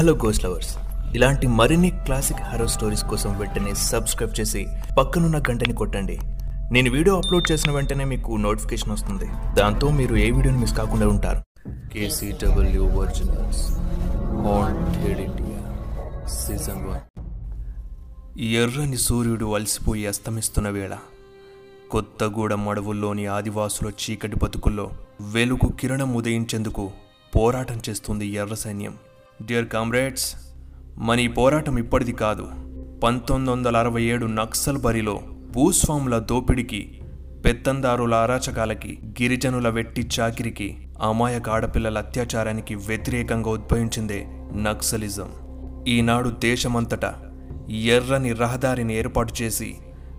Hello ghost lovers ఇలాంటి మరిన్ని classic హర్రో stories కోసం వెంటనే సబ్స్క్రైబ్ చేసి పక్కనున్న గంటని కొట్టండి. నేను వీడియో అప్లోడ్ చేసిన వెంటనే మీకు నోటిఫికేషన్ వస్తుంది. దాంతో మీరు ఏ వీడియోని మిస్ కాకుండా ఉంటారు. KCW originals haunted India season one ఎర్రని సూర్యుడు అలసిపోయి అస్తమిస్తున్న వేళ కొత్తగూడెం అడవుల్లోని ఆదివాసుల చీకటి బతుకుల్లో వెలుగు కిరణం ఉదయించేందుకు పోరాటం చేస్తుంది ఎర్ర సైన్యం. డియర్ కామ్రేడ్స్ మన ఈ పోరాటం ఇప్పటిది కాదు. పంతొమ్మిది వందల అరవై ఏడు నక్సల్ బరిలో భూస్వాముల దోపిడికి పెత్తందారుల అరాచకాలకి గిరిజనుల వెట్టి చాకిరికి అమాయక ఆడపిల్లల అత్యాచారానికి వ్యతిరేకంగా ఉద్భవించిందే నక్సలిజం. ఈనాడు దేశమంతటా ఎర్రని రహదారిని ఏర్పాటు చేసి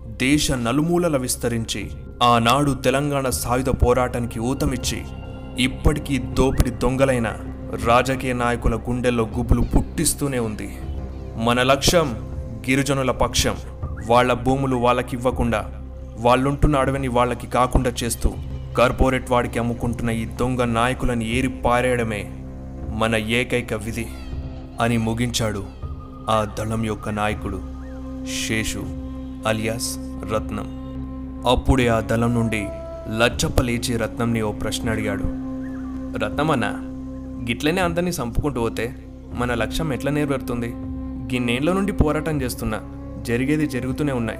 దేశ నలుమూలల విస్తరించి ఆనాడు తెలంగాణ సాయుధ పోరాటానికి ఊతమిచ్చి ఇప్పటికీ దోపిడి దొంగలైన రాజకీయ నాయకుల గుండెల్లో గుబులు పుట్టిస్తూనే ఉంది. మన లక్ష్యం గిరిజనుల పక్షం. వాళ్ళ భూములు వాళ్ళకి ఇవ్వకుండా వాళ్ళుంటున్న అడవిని వాళ్ళకి కాకుండా చేస్తూ కార్పొరేట్ వాడికి అమ్ముకుంటున్న ఈ దొంగ నాయకులను ఏరి పారేయడమే మన ఏకైక విధి అని ముగించాడు ఆ దళం యొక్క నాయకుడు శేషు అలియాస్ రత్నం. అప్పుడే ఆ దళం నుండి లచ్చప్ప లేచి రత్నంని ఓ ప్రశ్న అడిగాడు. రత్నమన్నా గిట్లనే అందరినీ చంపుకుంటూ పోతే మన లక్ష్యం ఎట్లా నెరవేరుతుంది? గిన్నేళ్ళ నుండి పోరాటం చేస్తున్నా జరిగేది జరుగుతూనే ఉన్నాయి.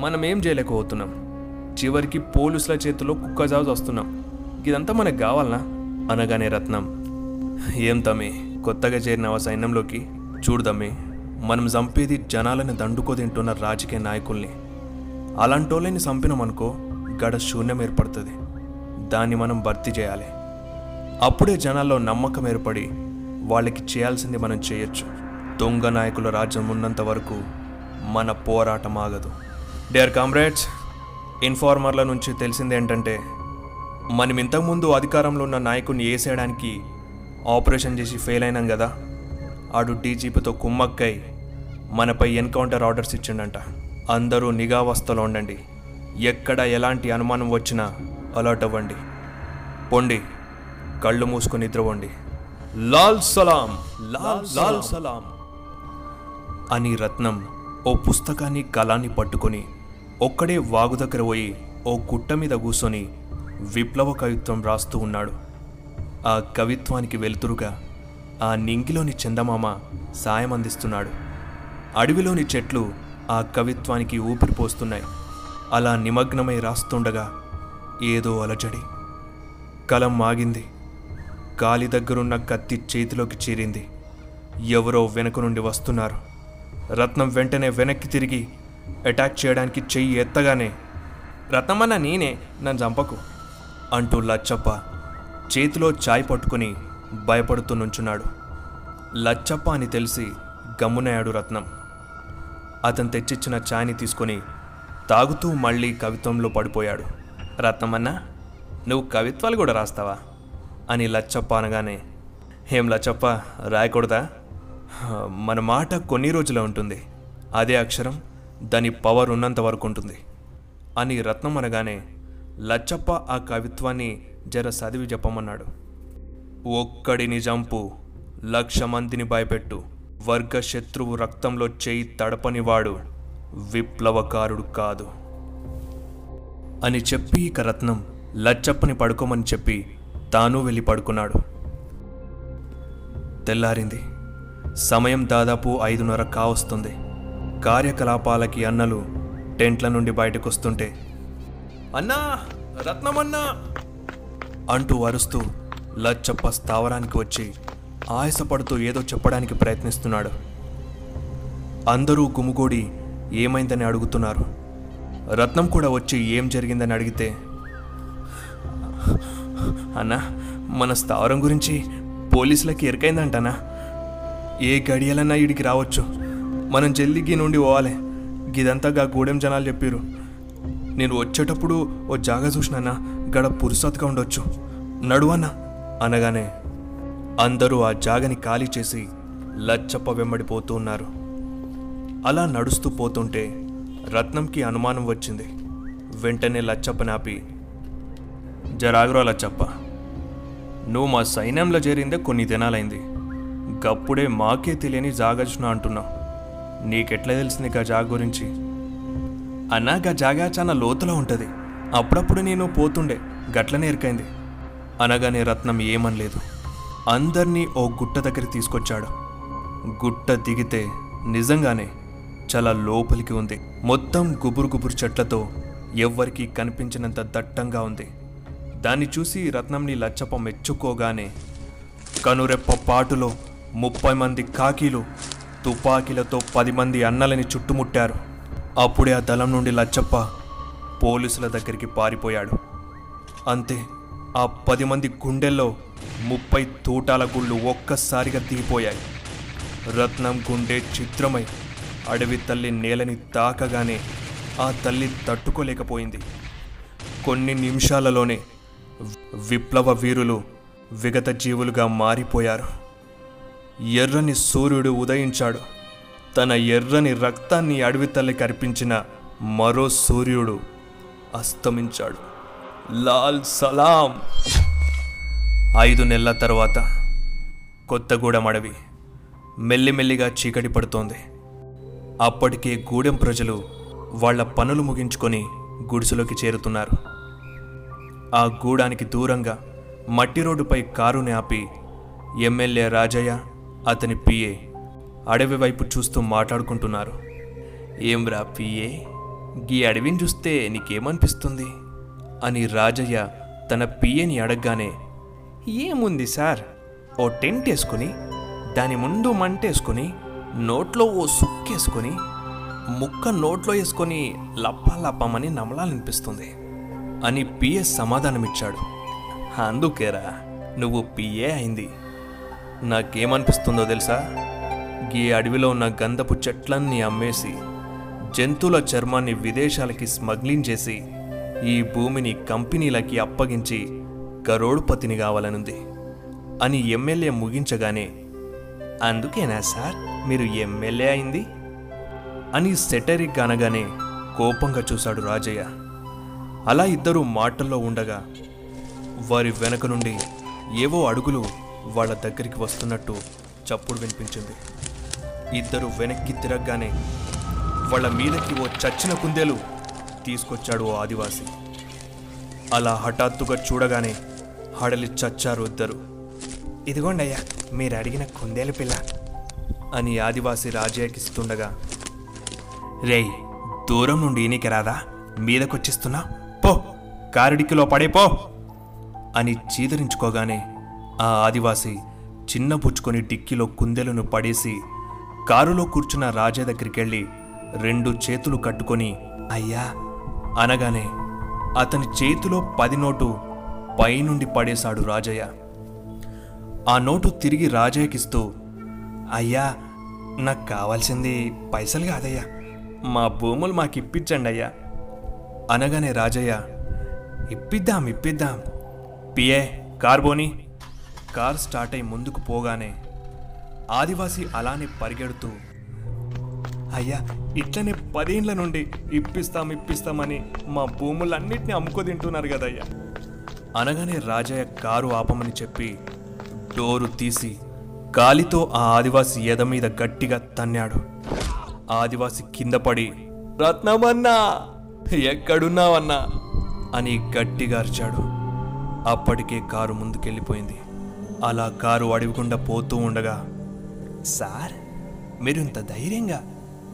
మనం ఏం చేయలేకపోతున్నాం చివరికి పోలీసుల చేతిలో కుక్కజాజ్ వస్తున్నాం. ఇదంతా మనకు కావాలనా? అనగానే రత్నం. ఏం తమ్మి కొత్తగా చేరిన ఆ సైన్యంలోకి చూడదమ్మి మనం చంపేది జనాలను దండుకో తింటున్న రాజకీయ నాయకుల్ని. అలాంటోళ్ళని చంపినామనుకో గడ శూన్యం ఏర్పడుతుంది. దాన్ని మనం భర్తీ చేయాలి. అప్పుడే జనాల్లో నమ్మకం ఏర్పడి వాళ్ళకి చేయాల్సింది మనం చేయొచ్చు. దొంగ నాయకుల రాజ్యం ఉన్నంత వరకు మన పోరాటం ఆగదు. డియర్ కామ్రేడ్స్ ఇన్ఫార్మర్ల నుంచి తెలిసింది ఏంటంటే మనం ఇంతకుముందు అధికారంలో ఉన్న నాయకుడిని వేసేయడానికి ఆపరేషన్ చేసి ఫెయిల్ అయినాం కదా. ఆడు డీజీపీతో కుమ్మక్కై మనపై ఎన్కౌంటర్ ఆర్డర్స్ ఇచ్చిండంట. అందరూ నిఘావస్థలో ఉండండి. ఎక్కడ ఎలాంటి అనుమానం వచ్చినా అలర్ట్ అవ్వండి. పొండి. కళ్ళు మూసుకొని నిద్రపోండి. లాల్ సలాం లాల్ లాల్ సలాం. అని రత్నం ఓ పుస్తకాన్ని కళాన్ని పట్టుకొని ఒక్కడే వాగు దగ్గర పోయి ఓ గుట్ట మీద కూర్చొని విప్లవ కవిత్వం రాస్తూ ఉన్నాడు. ఆ కవిత్వానికి వెలుతురుగా ఆ నింగిలోని చందమామ సాయం అందిస్తున్నాడు. అడవిలోని చెట్లు ఆ కవిత్వానికి ఊపిరి పోస్తున్నాయి. అలా నిమగ్నమై రాస్తుండగా ఏదో అలజడి. కలం ఆగింది గాలి దగ్గరున్న కత్తి చేతిలోకి చేరింది. ఎవరో వెనక నుండి వస్తున్నారు. రత్నం వెంటనే వెనక్కి తిరిగి అటాక్ చేయడానికి చెయ్యి ఎత్తగానే రత్నమన్న నేనే నన్ను చంపకు అంటూ లచ్చప్ప చేతిలో చాయ్ పట్టుకుని భయపడుతూ నుంచున్నాడు. లచ్చప్ప అని తెలిసి గమ్మునయాడు రత్నం. అతను తెచ్చిచ్చిన ఛాయ్ని తీసుకొని తాగుతూ మళ్ళీ కవిత్వంలో పడిపోయాడు. రత్నమన్న నువ్వు కవిత్వాలు కూడా రాస్తావా? అని లచ్చప్ప అనగానే ఏం లచ్చప్ప రాయకూడదా? మన మాట కొన్ని రోజులే ఉంటుంది. అదే అక్షరం దాని పవర్ ఉన్నంత వరకు ఉంటుంది. అని రత్నం అనగానే లచ్చప్ప ఆ కవిత్వాన్ని జర చదివి చెప్పమన్నాడు. ఒక్కడిని జంపు లక్ష మందిని భయపెట్టు. వర్గ శత్రువు రక్తంలో చేయి తడపనివాడు విప్లవకారుడు కాదు. అని చెప్పి ఇక రత్నం లచ్చప్పని పడుకోమని చెప్పి తాను వెళ్ళి పడుకున్నాడు. తెల్లారింది. సమయం దాదాపు ఐదున్నర కావస్తుంది. కార్యకలాపాలకి అన్నలు టెంట్ల నుండి బయటకొస్తుంటే అన్నా రత్నమన్నా! అంటూ అరుస్తూ లచ్చప్ప స్థావరానికి వచ్చి ఆయాసపడుతూ ఏదో చెప్పడానికి ప్రయత్నిస్తున్నాడు. అందరూ గుమిగూడి ఏమైందని అడుగుతున్నారు. రత్నం కూడా వచ్చి ఏం జరిగిందని అడిగితే అన్నా మన స్థావరం గురించి పోలీసులకి ఎరకైందంటనా ఏ గడియలన్నా ఇడికి రావచ్చు. మనం జల్దికి నుండి పోవాలి. గిదంతా గా గూడెం జనాలు చెప్పారు నేను వచ్చేటప్పుడు ఓ జాగా చూసినానా గడ పురుసత్గా ఉండొచ్చు. నడువన్నా అనగానే అందరూ ఆ జాగని ఖాళీ చేసి లచ్చప్ప వెంబడిపోతూ ఉన్నారు. అలా నడుస్తూ పోతుంటే రత్నంకి అనుమానం వచ్చింది. వెంటనే లచ్చప్ప నాపి జరాగ్రో చెప్ప. నువ్వు మా సైన్యంలో చేరిందే కొన్ని దినాలైంది. గప్పుడే మాకే తెలియని జాగచ్చున అంటున్నావు. నీకెట్లా తెలిసింది గా జాగ గురించి? అన్నా గా జాగా చాలా లోతులో ఉంటుంది. అప్పుడప్పుడు నేను పోతుండే గట్లనే ఎరికైంది అనగానే రత్నం ఏమనలేదు. అందర్నీ ఓ గుట్ట దగ్గర తీసుకొచ్చాడు. గుట్ట దిగితే నిజంగానే చాలా లోపలికి ఉంది. మొత్తం గుబురు గుబురు చెట్లతో ఎవ్వరికీ కనిపించినంత దట్టంగా ఉంది. దాన్ని చూసి రత్నంని లచ్చప్ప మెచ్చుకోగానే కనురెప్ప పాటులో ముప్పై మంది కాకీలు తుపాకీలతో పది మంది అన్నలని చుట్టుముట్టారు. అప్పుడే ఆ దళం నుండి లచ్చప్ప పోలీసుల దగ్గరికి పారిపోయాడు. అంతే ఆ పది మంది గుండెల్లో ముప్పై తూటాల గుళ్ళు ఒక్కసారిగా దిగిపోయాయి. రత్నం గుండె చిత్రమై అడవి తల్లి నేలని తాకగానే ఆ తల్లి తట్టుకోలేకపోయింది. కొన్ని నిమిషాలలోనే విప్లవ వీరులు విగత జీవులుగా మారిపోయారు. ఎర్రని సూర్యుడు ఉదయించాడు. తన ఎర్రని రక్తాన్ని అడవి తల్లికి అర్పించిన మరో సూర్యుడు అస్తమించాడు. లాల్ సలాం! ఐదు నెలల తర్వాత కొత్తగూడెం అడవి మెల్లిమెల్లిగా చీకటి పడుతోంది. అప్పటికే గూడెం ప్రజలు వాళ్ళ పనులు ముగించుకొని గుడిసెలోకి చేరుతున్నారు. ఆ గూడానికి దూరంగా మట్టి రోడ్డుపై కారుని ఆపి ఎమ్మెల్యే రాజయ్య అతని పిఏ అడవి వైపు చూస్తూ మాట్లాడుకుంటున్నారు. ఏం రా పిఏ? గీ అడవిని చూస్తే నీకేమనిపిస్తుంది? అని రాజయ్య తన పిఏని అడగగానే ఏముంది సార్? ఓ టెంట్ వేసుకుని దాని ముందు మంటేసుకొని నోట్లో ఓ సుక్కేసుకొని ముక్క నోట్లో వేసుకొని లప్ప లప్పమని నమలాలనిపిస్తుంది. అని పిఏ సమాధానమిచ్చాడు. అందుకేరా నువ్వు పిఏ అయింది. నాకేమనిపిస్తుందో తెలుసా? గీ అడవిలో ఉన్న గంధపు చెట్లన్నీ అమ్మేసి జంతువుల చర్మాన్ని విదేశాలకి స్మగ్లింగ్ చేసి ఈ భూమిని కంపెనీలకి అప్పగించి కరోడుపతిని కావాలనుంది అని ఎమ్మెల్యే ముగించగానే అందుకేనా సార్? మీరు ఎమ్మెల్యే అయింది? అని సెటరిక్ అనగానే కోపంగా చూశాడు రాజయ్య. అలా ఇద్దరు మాటల్లో ఉండగా వారి వెనక నుండి ఏవో అడుగులు వాళ్ళ దగ్గరికి వస్తున్నట్టు చప్పుడు వినిపించింది. ఇద్దరు వెనక్కి తిరగగానే వాళ్ళ మీదకి ఓ చచ్చిన కుందేలు తీసుకొచ్చాడు ఓ ఆదివాసి. అలా హఠాత్తుగా చూడగానే హడలి చచ్చారు ఇద్దరు. ఇదిగోండి అయ్యా మీరు అడిగిన కుందేలు పిల్ల. అని ఆదివాసి రాజయ్యకిస్తుండగా రేయ్ దూరం నుండి ఈనికి రాదా? మీదకొచ్చిస్తున్నా? కారిడికిలో పడేపో! అని చీదరించుకోగానే ఆ ఆదివాసి చిన్న పుచ్చుకొని డిక్కిలో కుందెలను పడేసి కారులో కూర్చున్న రాజా దగ్గరికి వెళ్ళి రెండు చేతులు కట్టుకొని అయ్యా! అనగానే అతని చేతిలో పది నోటు పైనుండి పడేశాడు రాజయ్య. ఆ నోటు తిరిగి రాజయ్యకిస్తూ అయ్యా నాకు కావాల్సింది పైసలు కాదయ్యా. మా భూములు మాకు ఇప్పించండి అయ్యా అనగానే రాజయ్య ఇప్పిద్దాం ఇప్పిద్దాం. పిఏ కార్ బోని. కార్ స్టార్ట్ అయి ముందుకు పోగానే ఆదివాసి అలానే పరిగెడుతూ అయ్యా ఇట్లనే పదేండ్ల నుండి ఇప్పిస్తాం ఇప్పిస్తామని మా భూములన్నిటిని అమ్ముకు తింటున్నారు కదయ్యా. అనగానే రాజయ్య కారు ఆపమని చెప్పి డోరు తీసి గాలితో ఆ ఆదివాసి ఎద మీద గట్టిగా తన్నాడు. ఆదివాసి కింద పడి రత్నమన్నా ఎక్కడున్నావన్నా? అని గట్టిగా అరిచాడు. అప్పటికే కారు ముందుకెళ్ళిపోయింది. అలా కారు అడవికుండా పోతూ ఉండగా సార్ మీరింత ధైర్యంగా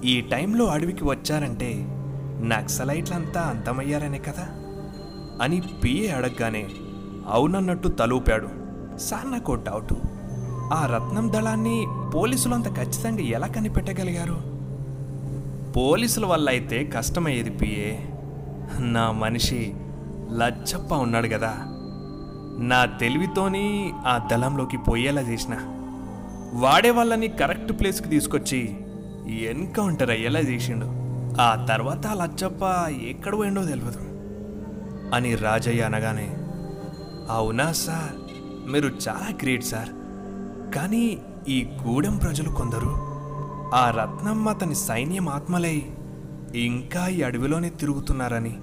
ఈ టైంలో అడవికి వచ్చారంటే నక్సలైట్లంతా అంతమయ్యారనే కదా? అని పిఏ అడగగానే అవునన్నట్టు తలూపాడు. సార్ నాకు డౌట్. ఆ రత్నం దళాన్ని పోలీసులు అంత ఖచ్చితంగా ఎలా కనిపెట్టగలిగారు? పోలీసుల వల్ల అయితే కష్టమయ్యేది పిఏ. నా మనిషి లచ్చప్ప ఉన్నాడు కదా. నా తెలివితోని ఆ దళంలోకి పోయేలా చేసిన. వాడే వాళ్ళని కరెక్ట్ ప్లేస్కి తీసుకొచ్చి ఎన్కౌంటర్ అయ్యేలా చేసిండు. ఆ తర్వాత లచ్చప్ప ఎక్కడ పోయిండో తెలియదు అని రాజయ్య అనగానే అవునా సార్ మీరు చాలా గ్రేట్ సార్. కానీ ఈ గూడెం ప్రజలు కొందరు ఆ రత్నమ్మ అతని సైన్యం ఆత్మలై ఇంకా ఈ అడవిలోనే తిరుగుతున్నారని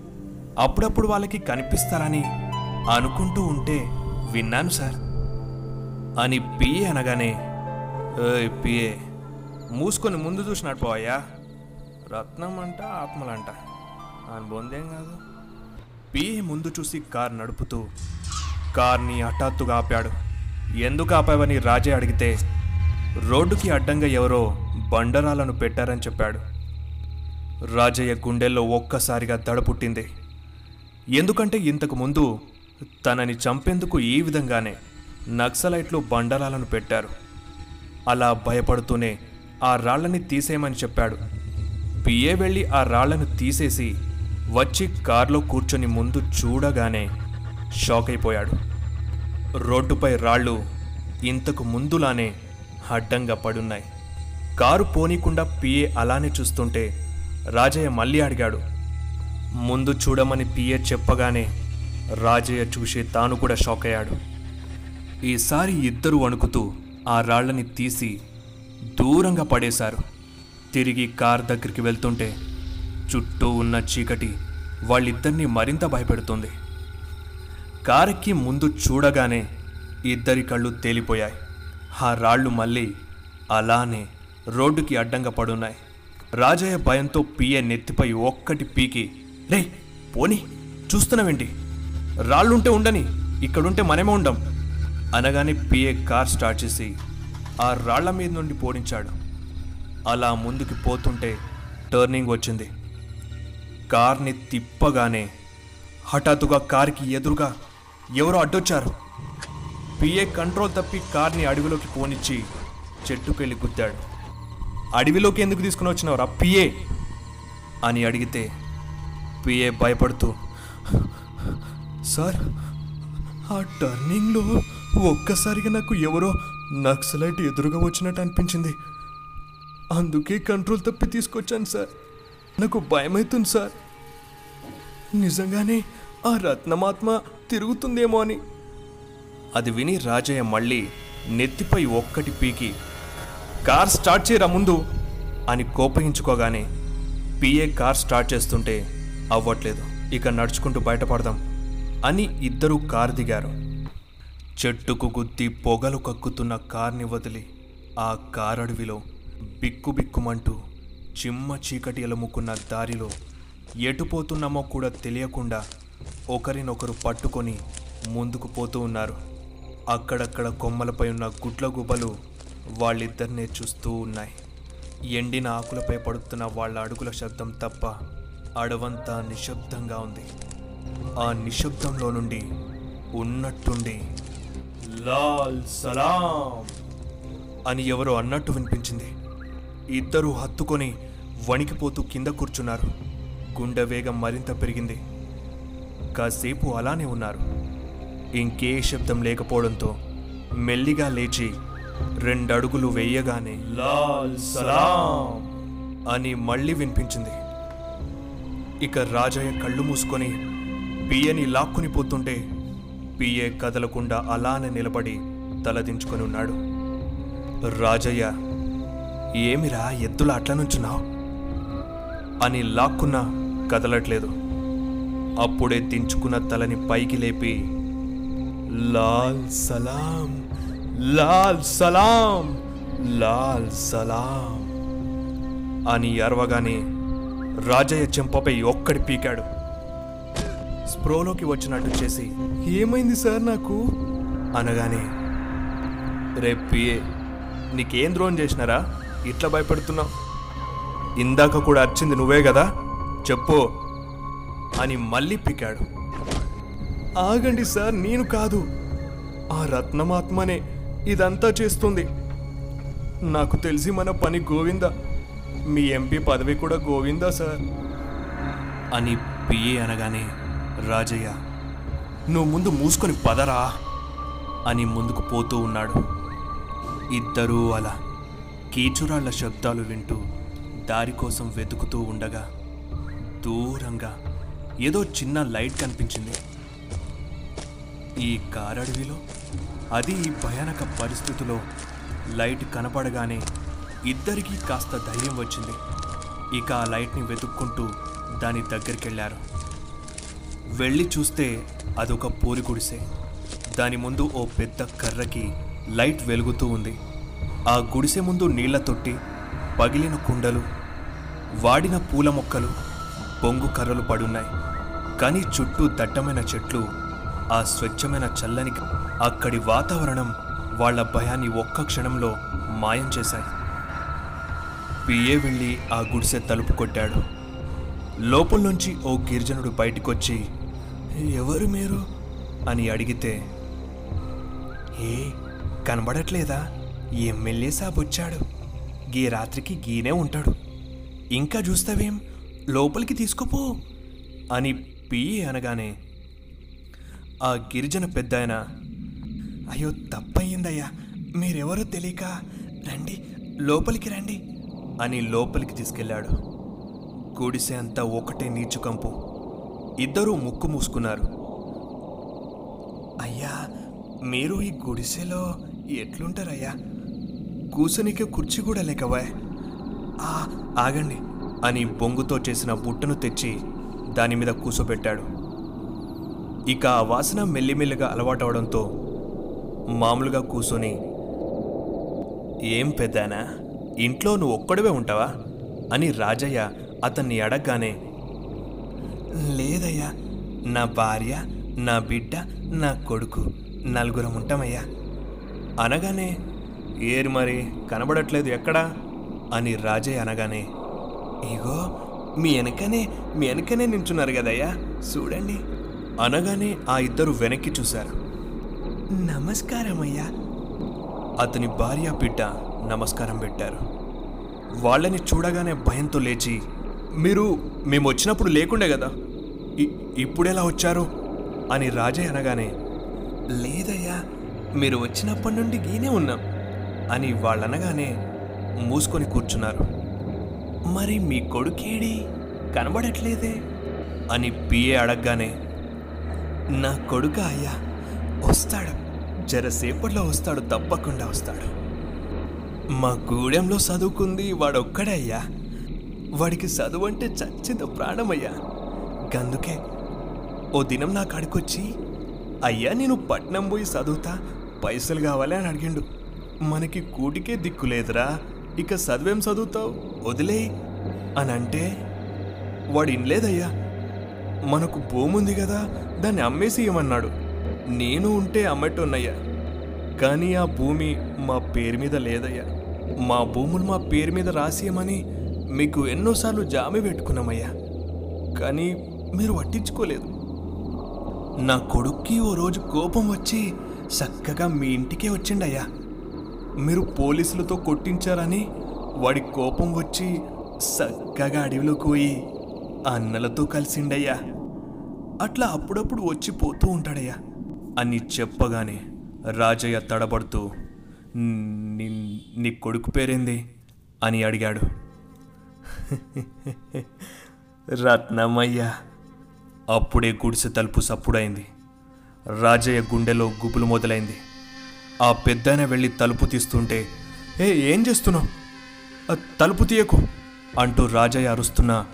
అప్పుడప్పుడు వాళ్ళకి కనిపిస్తారని అనుకుంటూ ఉంటే విన్నాను సార్. అని పిఏ అనగానే ఏయ్ పిఏ మూసుకొని ముందు చూసి నడిపోవయ్యా రత్నం అంట ఆత్మలంట. అని బొందేం కాదు. పిఏ ముందు చూసి కార్ నడుపుతూ కార్ని హఠాత్తుగా ఆపాడు. ఎందుకు ఆపావని రాజే అడిగితే రోడ్డుకి అడ్డంగా ఎవరో బండరాలను పెట్టారని చెప్పాడు. రాజయ్య గుండెల్లో ఒక్కసారిగా దడ పుట్టింది. ఎందుకంటే ఇంతకు ముందు తనని చంపేందుకు ఈ విధంగానే నక్సలైట్లు బండరాలను పెట్టారు. అలా భయపడుతూనే ఆ రాళ్ళని తీసేయమని చెప్పాడు. పిఏ వెళ్ళి ఆ రాళ్ళను తీసేసి వచ్చి కారులో కూర్చొని ముందు చూడగానే షాక్ అయిపోయాడు రోడ్డుపై రాళ్ళు ఇంతకు ముందులానే అడ్డంగా పడున్నాయి. కారు పోనీకుండా పిఏ అలానే చూస్తుంటే రాజయ్య మళ్ళీ అడిగాడు. ముందు చూడమని పిఏ చెప్పగానే రాజయ్య చూసి తాను కూడా షాక్ అయ్యాడు. ఈసారి ఇద్దరు వణుకుతూ ఆ రాళ్ళని తీసి దూరంగా పడేశారు. తిరిగి కార్ దగ్గరికి వెళ్తుంటే చుట్టూ ఉన్న చీకటి వాళ్ళిద్దరినీ మరింత భయపెడుతుంది. కారెక్కి ముందు చూడగానే ఇద్దరి కళ్ళు తేలిపోయాయి. ఆ రాళ్ళు మళ్ళీ అలానే రోడ్డుకి అడ్డంగా పడున్నాయి. రాజయ్య భయంతో పిఏ నెత్తిపై ఒక్కటి పీకి డే పోని. చూస్తున్నావేంటి? రాళ్ళుంటే ఉండని ఇక్కడుంటే మనమే ఉండం. అనగానే పిఏ కార్ స్టార్ట్ చేసి ఆ రాళ్ళ మీద నుండి పోడించాడు అలా ముందుకు పోతుంటే టర్నింగ్ వచ్చింది. కార్ని తిప్పగానే హఠాత్తుగా కార్కి ఎదురుగా ఎవరో అడ్డొచ్చారు. పిఏ కంట్రోల్ తప్పి కార్ని అడవిలోకి పోనిచ్చి చెట్టుకెళ్ళి గుద్దాడు. అడవిలోకి ఎందుకు తీసుకుని వచ్చినవరా పిఏ? అని అడిగితే పిఏ భయపడుతూ సార్ ఆ టర్నింగ్లో ఒక్కసారిగా నాకు ఎవరో నక్సలైట్ ఎదురుగా వచ్చినట్టు అనిపించింది. అందుకే కంట్రోల్ తప్పి తీసుకొచ్చాను సార్. నాకు భయమవుతుంది సార్. నిజంగానే ఆ రత్నమాత్మ తిరుగుతుందేమో అని. అది విని రాజయ్య మళ్ళీ నెత్తిపై ఒక్కటి పీకి కార్ స్టార్ట్ చేయరా ముందు? అని కోపగించుకోగానే పిఏ కార్ స్టార్ట్ చేస్తుంటే అవ్వట్లేదు. ఇక నడుచుకుంటూ బయటపడదాం అని ఇద్దరూ కారు దిగారు. చెట్టుకు గుద్ది పొగలు కక్కుతున్న కార్ని వదిలి ఆ కారడవిలో బిక్కుబిక్కుమంటూ చిమ్మ చీకటి ఎలుముకున్న దారిలో ఎటుపోతున్నామో కూడా తెలియకుండా ఒకరినొకరు పట్టుకొని ముందుకు పోతూ ఉన్నారు. అక్కడక్కడ కొమ్మలపై ఉన్న గుడ్ల గుబలు వాళ్ళిద్దరినే చూస్తూ ఉన్నాయి. ఎండిన ఆకులపై పడుతున్న వాళ్ళ అడుగుల శబ్దం తప్ప అడవంతా నిశ్శబ్దంగా ఉంది. ఆ నిశ్శబ్దంలో నుండి ఉన్నట్టుండి లాల్ సలాం! అని ఎవరో అన్నట్టు వినిపించింది. ఇద్దరూ హత్తుకొని వణికిపోతూ కింద కూర్చున్నారు. గుండె వేగం మరింత పెరిగింది. కాసేపు అలానే ఉన్నారు. ఇంకే శబ్దం లేకపోవడంతో మెల్లిగా లేచి రెండడుగులు వేయగానే లాల్ సలాం! అని మళ్ళీ వినిపించింది. ఇక రాజయ్య కళ్ళు మూసుకొని పియ్యని లాక్కుని పోతుంటే పియ్యే కదలకుండా అలానే నిలబడి తలదించుకొని ఉన్నాడు. రాజయ్య ఏమిరా ఎద్దుల అట్ల నుంచున్నావు? అని లాక్కున్నా కదలట్లేదు. అప్పుడే దించుకున్న తలని పైకి లేపి లాల్ సలాం లాల్ సలాం లాల్ సలాం అని అరవగానే రాజయ్య చెంపపై ఒక్కడి పీకాడు. స్ప్రోలోకి వచ్చినట్టు చేసి ఏమైంది సార్ నాకు? అనగానే రేపియే నీకేం ద్రోహం చేసినారా? ఇట్లా భయపడుతున్నావు. ఇందాక కూడా వచ్చింది నువ్వే కదా చెప్పు అని మళ్ళీ పికాడు. ఆగండి సార్ నేను కాదు. ఆ రత్నమాత్మనే ఇదంతా చేస్తుంది. నాకు తెలిసి మన పని గోవింద మీ ఎంపీ పదవి కూడా గోవిందా సార్? అని పిఏ అనగానే రాజయ్య నువ్వు ముందు మూసుకొని పదరా అని ముందుకు పోతూ ఉన్నాడు. ఇద్దరూ అలా కీచురాళ్ళ శబ్దాలు వింటూ దారి కోసం వెతుకుతూ ఉండగా దూరంగా ఏదో చిన్న లైట్ కనిపించింది. ఈ కారడవిలో అది ఈ భయానక పరిస్థితిలో లైట్ కనపడగానే ఇద్దరికీ కాస్త ధైర్యం వచ్చింది. ఇక ఆ లైట్ని వెతుక్కుంటూ దాని దగ్గరికెళ్ళారు వెళ్ళి చూస్తే అదొక పూరి గుడిసె. దాని ముందు ఓ పెద్ద కర్రకి లైట్ వెలుగుతూ ఉంది. ఆ గుడిసె ముందు నీళ్ళ తొట్టి పగిలిన కుండలు వాడిన పూల మొక్కలు బొంగు కర్రలు పడున్నాయి. కానీ చుట్టూ దట్టమైన చెట్లు ఆ స్వచ్ఛమైన చల్లని అక్కడి వాతావరణం వాళ్ళ భయాన్ని ఒక్క క్షణంలో మాయం చేశాయి. పిఏ వెళ్ళి ఆ గుడిసె తలుపు కొట్టాడు. లోపల నుంచి ఓ గిరిజనుడు బయటికొచ్చి ఎవరు మీరు? అని అడిగితే ఏ కనబడట్లేదా? ఎమ్మెల్యే సాబ్ వచ్చాడు. గీ రాత్రికి గీనే ఉంటాడు. ఇంకా చూస్తావేం? లోపలికి తీసుకుపో. అని పియ్యి అనగానే ఆ గిరిజన పెద్దాయన అయ్యో తప్పయిందయ్యా. మీరెవరో తెలియక రండి లోపలికి రండి. అని లోపలికి తీసుకెళ్ళాడు. గుడిసె అంతా ఒకటే నీచుకంపు. ఇద్దరూ ముక్కు మూసుకున్నారు. అయ్యా మీరు ఈ గుడిసెలో ఎట్లుంటారయ్యా? కూసనికి కుర్చీ కూడా లేకవా ఆ, ఆగండి అని బొంగుతో చేసిన బుట్టను తెచ్చి దాని మీద కూసోబెట్టాడు. ఇక ఆ వాసన మెల్లిమెల్లిగా అలవాటవడంతో మామూలుగా కూసొని ఏం పెద్దానా? ఇంట్లో నువ్వు ఒక్కడివే ఉంటావా? అని రాజయ్య అతన్ని అడగగానే లేదయ్యా నా భార్య నా బిడ్డ నా కొడుకు నలుగురం ఉంటామయ్యా. అనగానే ఏరు మరి కనబడట్లేదు ఎక్కడా? అని రాజయ్య అనగానే ఇగో మీ వెనకనే మీ వెనకనే నించున్నారు కదయ్యా చూడండి. అనగానే ఆ ఇద్దరు వెనక్కి చూశారు. నమస్కారం అయ్యా అతని భార్య బిడ్డ నమస్కారం పెట్టారు. వాళ్ళని చూడగానే భయంతో లేచి మీరు మేము వచ్చినప్పుడు లేకుండే కదా? ఇప్పుడెలా వచ్చారు? అని రాజయ్య అనగానే లేదయ్యా మీరు వచ్చినప్పటి నుండి గీనే ఉన్నాం అని వాళ్ళనగానే మూసుకొని కూర్చున్నారు. మరి మీ కొడుకేడి? కనబడట్లేదే? అని పిఏ అడగగానే నా కొడుక అయ్యా వస్తాడు. జరసేపట్లో వస్తాడు తప్పకుండా వస్తాడు. మా గూడెంలో చదువుకుంది వాడొక్కడే అయ్యా వాడికి చదువు అంటే చచ్చింది ప్రాణమయ్యా. గందుకే ఓ దినం నా కాడికొచ్చి అయ్యా నేను పట్నం పోయి చదువుతా పైసలు కావాలి అని అడిగిండు. మనకి కూటికే దిక్కు లేదురా ఇక చదివేం చదువుతావు వదిలేయి అని అంటే వాడు ఇనలేదయ్యా మనకు భూమి ఉంది కదా దాన్ని అమ్మేసి ఇవ్వమన్నాడు. నేను ఉంటే అమ్మటోన్నయ్యా. కానీ ఆ భూమి మా పేరు మీద లేదయ్యా. మా భూములు మా పేరు మీద రాసేయమని మీకు ఎన్నోసార్లు జామీ పెట్టుకున్నామయ్యా. కానీ మీరు పట్టించుకోలేదు నా కొడుక్కి ఓ రోజు కోపం వచ్చి చక్కగా మీ ఇంటికే వచ్చిండయ్యా. మీరు పోలీసులతో కొట్టించారని వాడి కోపం వచ్చి చక్కగా అడవిలోకి పోయి అన్నలతో కలిసిండయ్యా. అట్లా అప్పుడప్పుడు వచ్చి పోతూ ఉంటాడయ్యా. అని చెప్పగానే రాజయ్య తడబడుతూ "నీ నీ కొడుకు పేరేంది? అని అడిగాడు. రత్నమయ్య. అప్పుడే గుడిసె తలుపు సప్పుడైంది. రాజయ్య గుండెలో గుబులు మొదలైంది. ఆ పెద్దన వెళ్ళి తలుపు తీస్తుంటే ఏ ఏం చేస్తున్నావు? తలుపు తీయకు అంటూ రాజయ్య అరుస్తున్నా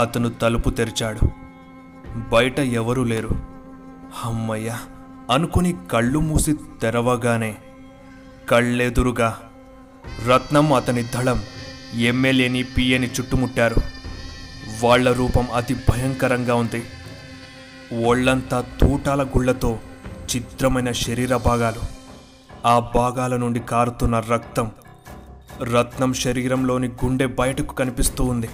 అతను తలుపు తెరిచాడు. బయట ఎవరూ లేరు. అమ్మయ్య అనుకుని కళ్ళు మూసి తెరవగానే కళ్ళెదురుగా రత్నం అతని దళం ఎమ్మెల్యేని పిఏని చుట్టుముట్టారు. వాళ్ళ రూపం అతి భయంకరంగా ఉంది. ఒళ్ళంతా తూటాల గుళ్ళతో చిత్రమైన శరీర భాగాలు. ఆ భాగాల నుండి కారుతున్న రక్తం రత్నం శరీరంలోని గుండె బయటకు కనిపిస్తూ ఉంది.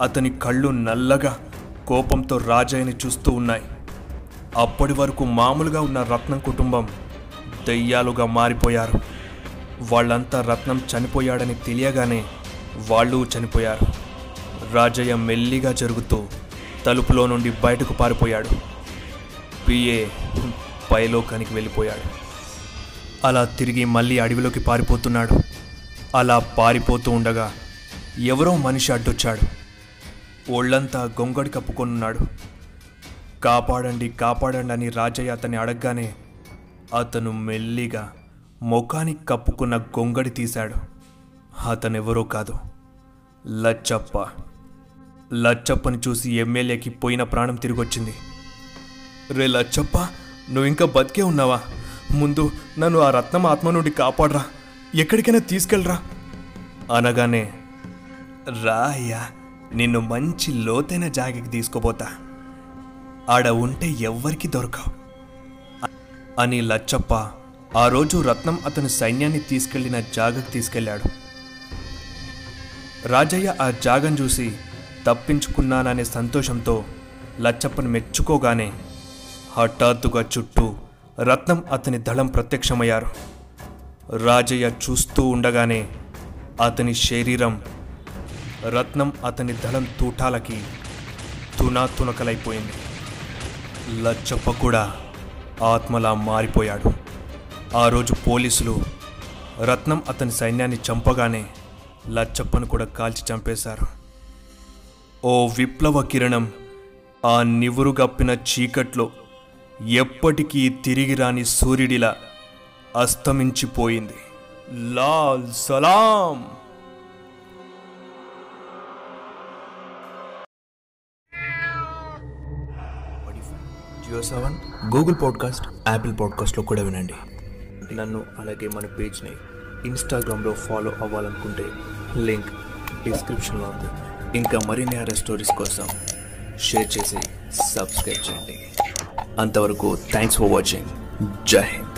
అతని కళ్ళు నల్లగా కోపంతో రాజయ్యని చూస్తూ ఉన్నాయి. అప్పటి వరకు మామూలుగా ఉన్న రత్నం కుటుంబం దెయ్యాలుగా మారిపోయారు. వాళ్ళంతా రత్నం చనిపోయాడని తెలియగానే వాళ్ళు చనిపోయారు. రాజయ్య మెల్లిగా జరుగుతూ తలుపులో నుండి బయటకు పారిపోయాడు. పిఏ పైలోకానికి వెళ్ళిపోయాడు. అలా తిరిగి మళ్ళీ అడవిలోకి పారిపోతున్నాడు. అలా పారిపోతూ ఉండగా ఎవరో మనిషి అడ్డొచ్చాడు. ఒళ్ళంతా గొంగడి కప్పుకొనున్నాడు. కాపాడండి కాపాడండి అని రాజయ్య అతన్ని అడగగానే అతను మెల్లిగా ముఖానికి కప్పుకున్న గొంగడి తీశాడు. అతనెవరో కాదు. లచ్చప్ప. లచ్చప్పని చూసి ఎమ్మెల్యేకి పోయిన ప్రాణం తిరిగొచ్చింది. రే లచ్చప్ప నువ్వు ఇంకా బతికే ఉన్నావా? ముందు నన్ను ఆ రత్నం ఆత్మ నుండి కాపాడరా. ఎక్కడికైనా తీసుకెళ్ళరా. అనగానే రా అయ్యా నిన్ను మంచి లోతైన జాగకి తీసుకుపోతా. ఆడ ఉంటే ఎవ్వరికీ దొరకవు. అని లచ్చప్ప ఆ రోజు రత్నం అతని సైన్యాన్ని తీసుకెళ్ళిన జాగకు తీసుకెళ్ళాడు. రాజయ్య ఆ జాగం చూసి తప్పించుకున్నాననే సంతోషంతో లచ్చప్పను మెచ్చుకోగానే హఠాత్తుగా చుట్టూ రత్నం అతని దళం ప్రత్యక్షమయ్యారు. రాజయ్య చూస్తూ ఉండగానే అతని శరీరం రత్నం అతని దళం తూటాలకి తునాతునకలైపోయింది. లచ్చప్ప కూడా ఆత్మలా మారిపోయాడు. ఆ రోజు పోలీసులు రత్నం అతని సైన్యాన్ని చంపగానే లచ్చప్పను కూడా కాల్చి చంపేశారు. ఓ విప్లవ కిరణం ఆ నివురుగప్పిన చీకట్లో ఎప్పటికీ తిరిగి రాని సూర్యుడిలా అస్తమించిపోయింది. లాల్ సలాం! Jio Saavn Google podcast Apple పాడ్కాస్ట్లో కూడా వినండి. నన్ను అలాగే మన పేజ్ని ఇన్స్టాగ్రామ్లో ఫాలో అవ్వాలనుకుంటే లింక్ డిస్క్రిప్షన్లో ఉంది. ఇంకా మరిన్ని ఆర్ఎస్ స్టోరీస్ కోసం షేర్ చేసి సబ్స్క్రైబ్ చేయండి. అంతవరకు థ్యాంక్స్ ఫర్ వాచింగ్ జై హింద్.